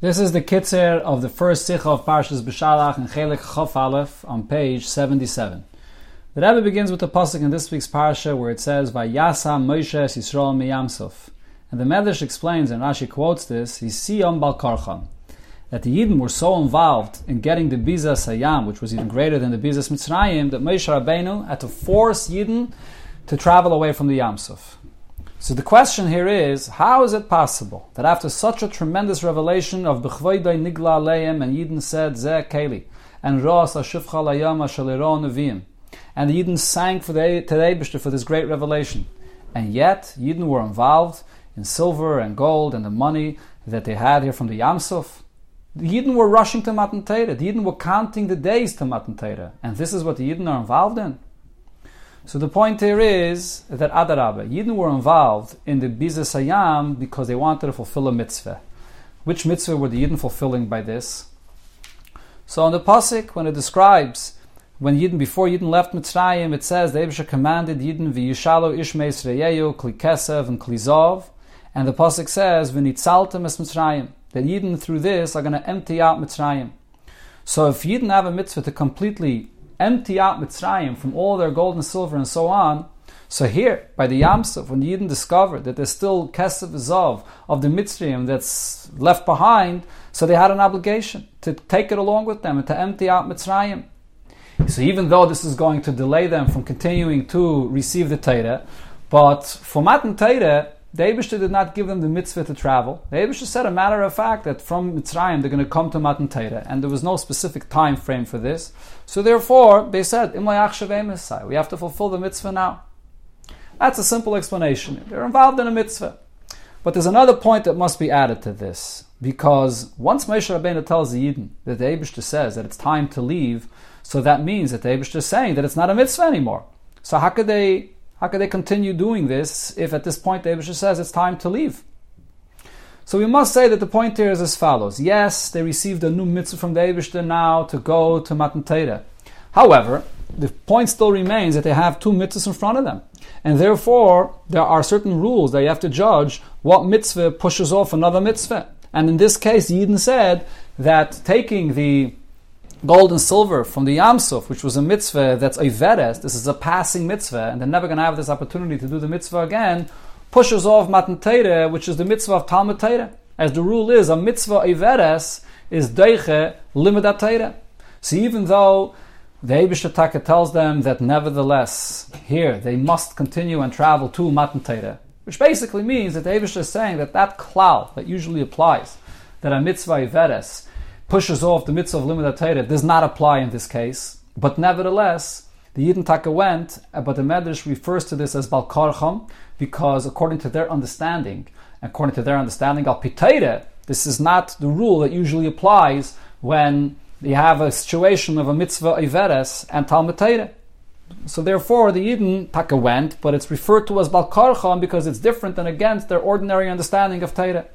This is the kitzer of the first sikha of Parshas B'Shalach and Chelik Chof Aleph on page 77. The Rebbe begins with the pasuk in this week's parsha where it says, "Vayasa Moshe Yisrael miyamsuf," and the Medrash explains and Rashi quotes this: "Siyam bal karchan," that the Yidden were so involved in getting the biza sayam, which was even greater than the bizas Mitzrayim, that Moshe Rabbeinu had to force Yidden to travel away from the Yamsuf. So the question here is, how is it possible that after such a tremendous revelation of B'chvoidai Nigla Aleim and Yidden said Zeh Keli and Ros Ashufcha Layam Ashaliro Neviim and the Yidden sang for the today for this great revelation, and yet Yidden were involved in silver and gold and the money that they had here from the Yamsuf. The Yidden were rushing to Matan Torah. The Yidden were counting the days to Matan Torah, and this is what the Yidden are involved in. So the point here is that Adarabah, Yidden were involved in the Biza Sayam because they wanted to fulfill a mitzvah. Which mitzvah were the Yidden fulfilling by this? So on the Pasik, when it describes when Yidden, before Yidden left Mitzrayim, it says the Abisha commanded Yidden v'yishalo ishmei Sreyeyu, kli kesev and klizov, and the Pasik says v'nitzaltem es Mitzrayim, that Yidden through this are going to empty out Mitzrayim. So if Yidden have a mitzvah to completely empty out Mitzrayim from all their gold and silver and so on. So here, by the Yamsuf, when Yidden discovered that there's still Kesef Zov of the Mitzrayim that's left behind, so they had an obligation to take it along with them and to empty out Mitzrayim. So even though this is going to delay them from continuing to receive the Torah, but for Matan Torah, the Abishter did not give them the mitzvah to travel. The Abishter said a matter of fact that from Mitzrayim they're going to come to Matan Torah, and there was no specific time frame for this. So therefore, they said, we have to fulfill the mitzvah now. That's a simple explanation. They're involved in a mitzvah. But there's another point that must be added to this, because once Moshe Rabbeinu tells the Yidden that the Abishter says that it's time to leave, so that means that the Abishter is saying that it's not a mitzvah anymore. So how could they how could they continue doing this if at this point the Abishah says it's time to leave? So we must say that the point here is as follows. Yes, they received a new mitzvah from the Abishah now to go to Matan Torah. However, the point still remains that they have two mitzvahs in front of them. And therefore, there are certain rules that you have to judge what mitzvah pushes off another mitzvah. And in this case, Yidden said that taking the gold and silver from the Yamsuf, which was a mitzvah that's a veres, this is a passing mitzvah, and they're never going to have this opportunity to do the mitzvah again, pushes off Matan which is the mitzvah of Talmud. As the rule is, a mitzvah a veres is deiche limidat Torah. So even though the Ebishataka tells them that nevertheless, here, they must continue and travel to Matan which basically means that the Ebish is saying that that klal that usually applies, that a mitzvah a veres, pushes off the mitzvah of limud Torah does not apply in this case. But nevertheless, the Yidden Taka went, uh, but the Medrash refers to this as Balkarcham because according to their understanding, according to their understanding, Al Piteire, this is not the rule that usually applies when you have a situation of a mitzvah Iveres and Talmud Torah. So therefore, the Yidden Taka went, but it's referred to as Balkarcham because it's different than against their ordinary understanding of Torah.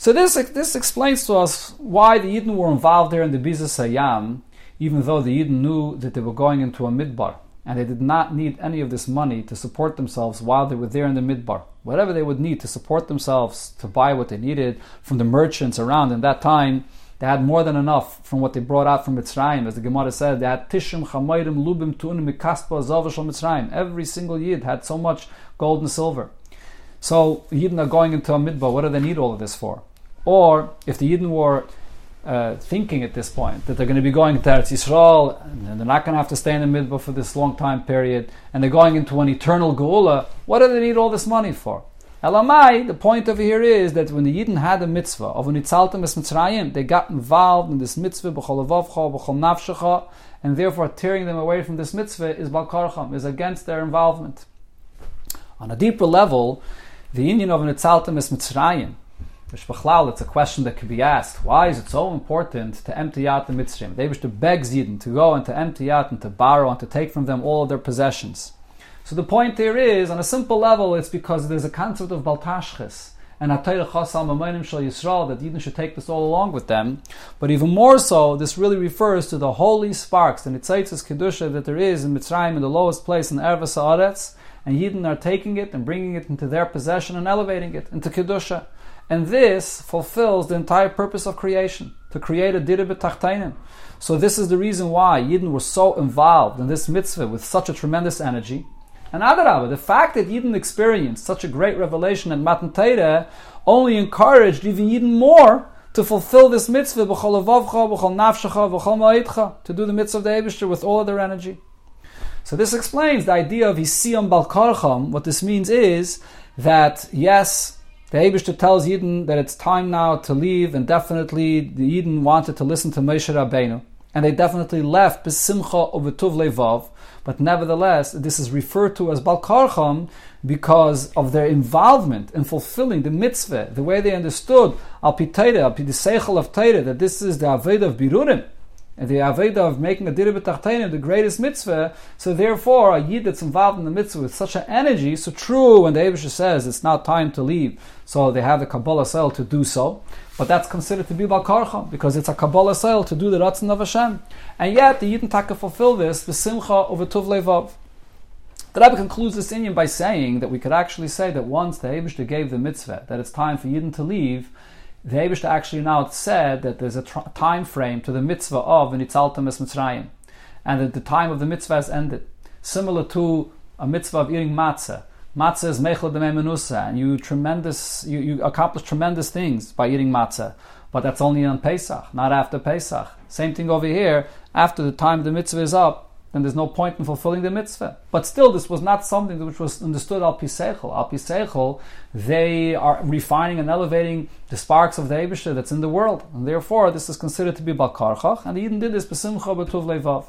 So this, this explains to us why the Yidden were involved there in the Biza Sayam, even though the Yidden knew that they were going into a midbar, and they did not need any of this money to support themselves while they were there in the midbar. Whatever they would need to support themselves, to buy what they needed from the merchants around in that time, they had more than enough from what they brought out from Mitzrayim. As the Gemara said, they had tishim, chamayrim, lubim, tunim, mikaspa, zavashal Mitzrayim. Every single Yid had so much gold and silver. So Yidden are going into a midbar. What do they need all of this for? Or if the Yidden were uh, thinking at this point that they're going to be going to Eretz Yisrael and they're not going to have to stay in the midbar for this long time period, and they're going into an eternal geula, what do they need all this money for? Elamai, the point over here is that when the Yidden had a mitzvah of Unitzaltem es Mitzrayim, they got involved in this mitzvah b'chol avavcha, b'chol nafshecha, and therefore tearing them away from this mitzvah is balkarcham, is against their involvement. On a deeper level, the inyan of Unitzaltem is Mitzrayim, it's a question that could be asked. Why is it so important to empty out the Mitzrayim? They wish to beg Zidin to go and to empty out and to borrow and to take from them all of their possessions. So the point there is, on a simple level, it's because there's a concept of Baltashchis and Atayr Chasal Mamayim Shal Yisrael that Yidden should take this all along with them. But even more so, this really refers to the holy sparks, the Nitzaitzis Kedusha that there is in Mitzrayim in the lowest place in Erva Sa'aretz, and Yidden are taking it and bringing it into their possession and elevating it into Kedusha. And this fulfills the entire purpose of creation, to create a Dira B'Tachtainim. So this is the reason why Yidden were so involved in this mitzvah with such a tremendous energy. And Adarabah, the fact that Yidden experienced such a great revelation at Matan Torah only encouraged even Yidden more to fulfill this mitzvah to do the mitzvah of the Eibishter with all of their energy. So this explains the idea of Isiyam Balkarcham. What this means is that yes, the Eibishter tells Yidden that it's time now to leave, and definitely the Yidden wanted to listen to Moshe Rabbeinu, and they definitely left b'simcha uvetuv levav. But nevertheless, this is referred to as Balkarcham because of their involvement in fulfilling the mitzvah, the way they understood al pitayre, al of Torah, that this is the Aveda of Birurim, and the Aveda of making a Dirib Tachtenim, the greatest mitzvah. So therefore, a Yid that's involved in the mitzvah with such an energy, so true when the Abisha says it's not time to leave, so they have the Kabbalah cell to do so. But that's considered to be Balkarcha, because it's a Kabbalah cell to do the Ratzon of Hashem. And yet, the Yidden Taka fulfill this, the Simcha of a Tuv Levav. The Rebbe concludes this inyan by saying that we could actually say that once the Abishta gave the mitzvah, that it's time for Yidden to leave, the Abishta actually now said that there's a time frame to the mitzvah of Nitzaltem Es Mitzrayim, and that the time of the mitzvah has ended. Similar to a mitzvah of eating matzah. Matzah is mechel menusa, and you tremendous, you, you accomplish tremendous things by eating matzah. But that's only on Pesach, not after Pesach. Same thing over here. After the time the mitzvah is up, then there's no point in fulfilling the mitzvah. But still, this was not something which was understood al pisechel. Al pisechel, they are refining and elevating the sparks of the Eibushter that's in the world, and therefore this is considered to be balkarchach. And Yidden did this besimcha betuv levav.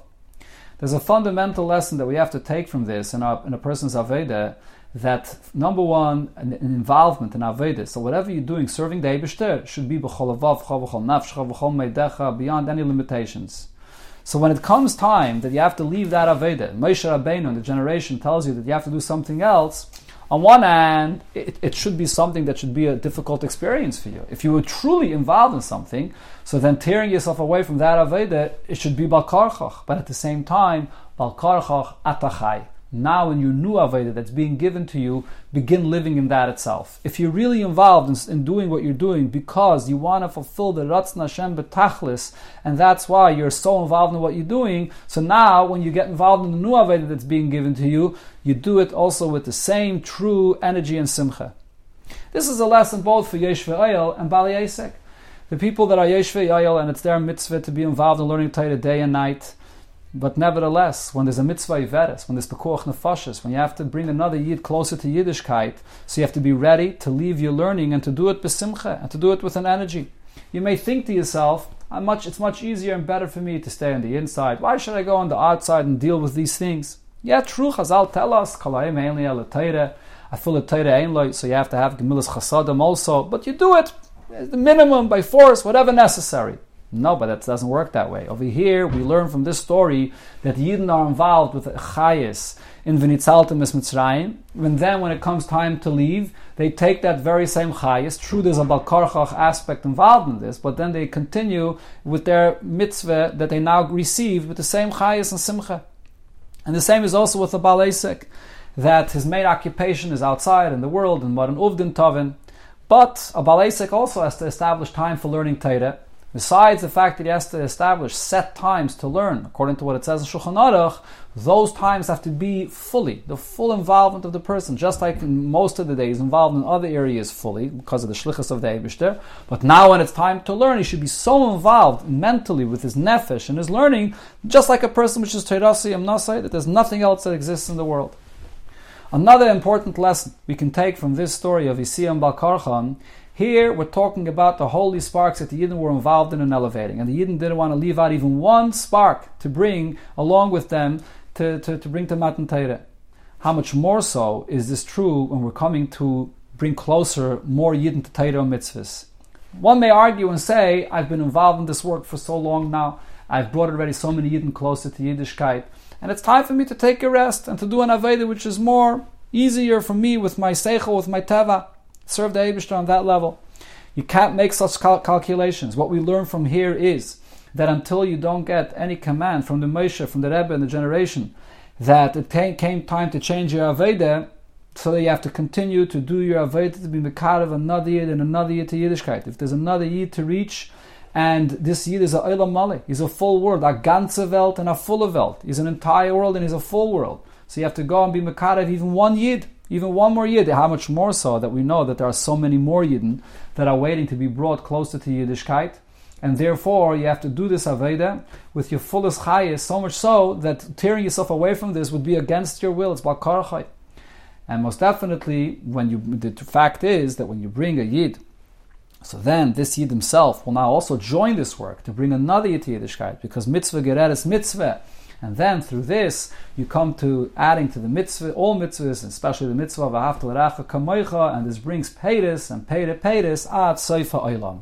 There's a fundamental lesson that we have to take from this in, in a person's aveda that number one, an, involvement in Aveda. So whatever you're doing, serving the Eibishter, should be b'chol avav, b'chol b'chol meidecha, beyond any limitations. So when it comes time that you have to leave that Aveda, Moshe Rabbeinu, the generation tells you that you have to do something else, on one hand, it, it, should be something that should be a difficult experience for you. If you were truly involved in something, so then tearing yourself away from that Aveda, it should be Balkarchach. But at the same time, Balkarchach atachai now in your new Aveda that's being given to you, begin living in that itself. If you're really involved in, in doing what you're doing because you want to fulfill the Ratzon Hashem betachlis, and that's why you're so involved in what you're doing, so now when you get involved in the new Aveda that's being given to you, you do it also with the same true energy and simcha. This is a lesson both for Yeshve Ayel and Bali Yisek. The people that are Yeshve Ayel and it's their mitzvah to be involved in learning Torah day and night, but nevertheless, when there's a mitzvah iveres, when there's pekuach nefashis, when you have to bring another yid closer to Yiddishkeit, so you have to be ready to leave your learning and to do it besimcha and to do it with an energy. You may think to yourself, much, it's much easier and better for me to stay on the inside. Why should I go on the outside and deal with these things? Yeah, true. Chazal tell us, ala teire, afil teire so you have to have gemilas chasadim also, but you do it, the minimum by force, whatever necessary. No, but that doesn't work that way. Over here, we learn from this story that Yidden are involved with chayis in Vinitzaltim es Mitzrayim. And then, when it comes time to leave, they take that very same chayis. True, there's a balkarchach aspect involved in this, but then they continue with their mitzvah that they now received with the same chayis and simcha. And the same is also with the balesek, that his main occupation is outside in the world what an uvdin tovin. But a balesek also has to establish time for learning Torah. Besides the fact that he has to establish set times to learn, according to what it says in Shulchan Aruch, those times have to be fully, the full involvement of the person, just like most of the days involved in other areas fully, because of the shlichus of the Eibishter. But now when it's time to learn, he should be so involved mentally with his nefesh and his learning, just like a person which is Teirasi Amnasai, that there's nothing else that exists in the world. Another important lesson we can take from this story of Isiyam Balkarchan here we're talking about the holy sparks that the Yidden were involved in and elevating. And the Yidden didn't want to leave out even one spark to bring along with them to, to, to bring to Matan Torah. How much more so is this true when we're coming to bring closer more Yidden to Torah mitzvahs? One may argue and say, I've been involved in this work for so long now, I've brought already so many Yidden closer to Yiddishkeit, and it's time for me to take a rest and to do an Aveda which is more easier for me with my Seichel, with my Teva serve the Abishter on that level. You can't make such cal- calculations. What we learn from here is that until you don't get any command from the Moshe, from the Rebbe and the generation, that it came time to change your Aveda, so that you have to continue to do your avodah to be mekar of another yid and another yid to Yiddishkeit. If there's another yid to reach, and this yid is a olam mali, he's a full world, a ganze welt and a full welt. He's an entire world and he's a full world. So you have to go and be mekar of even one yid, even one more yid. How much more so that we know that there are so many more yidden that are waiting to be brought closer to Yiddishkeit. And therefore, you have to do this Aveda with your fullest chayis, so much so that tearing yourself away from this would be against your will. It's Balkarachai. And most definitely, when you the fact is that when you bring a Yid, so then this Yid himself will now also join this work to bring another Yid to Yiddishkeit, because mitzvah gereres mitzvah. And then through this, you come to adding to the mitzvah, all mitzvahs, especially the mitzvah of Ahavta L'Racha Kamoicha, and this brings Peiris and Peire Peiris ad Seifa Olam.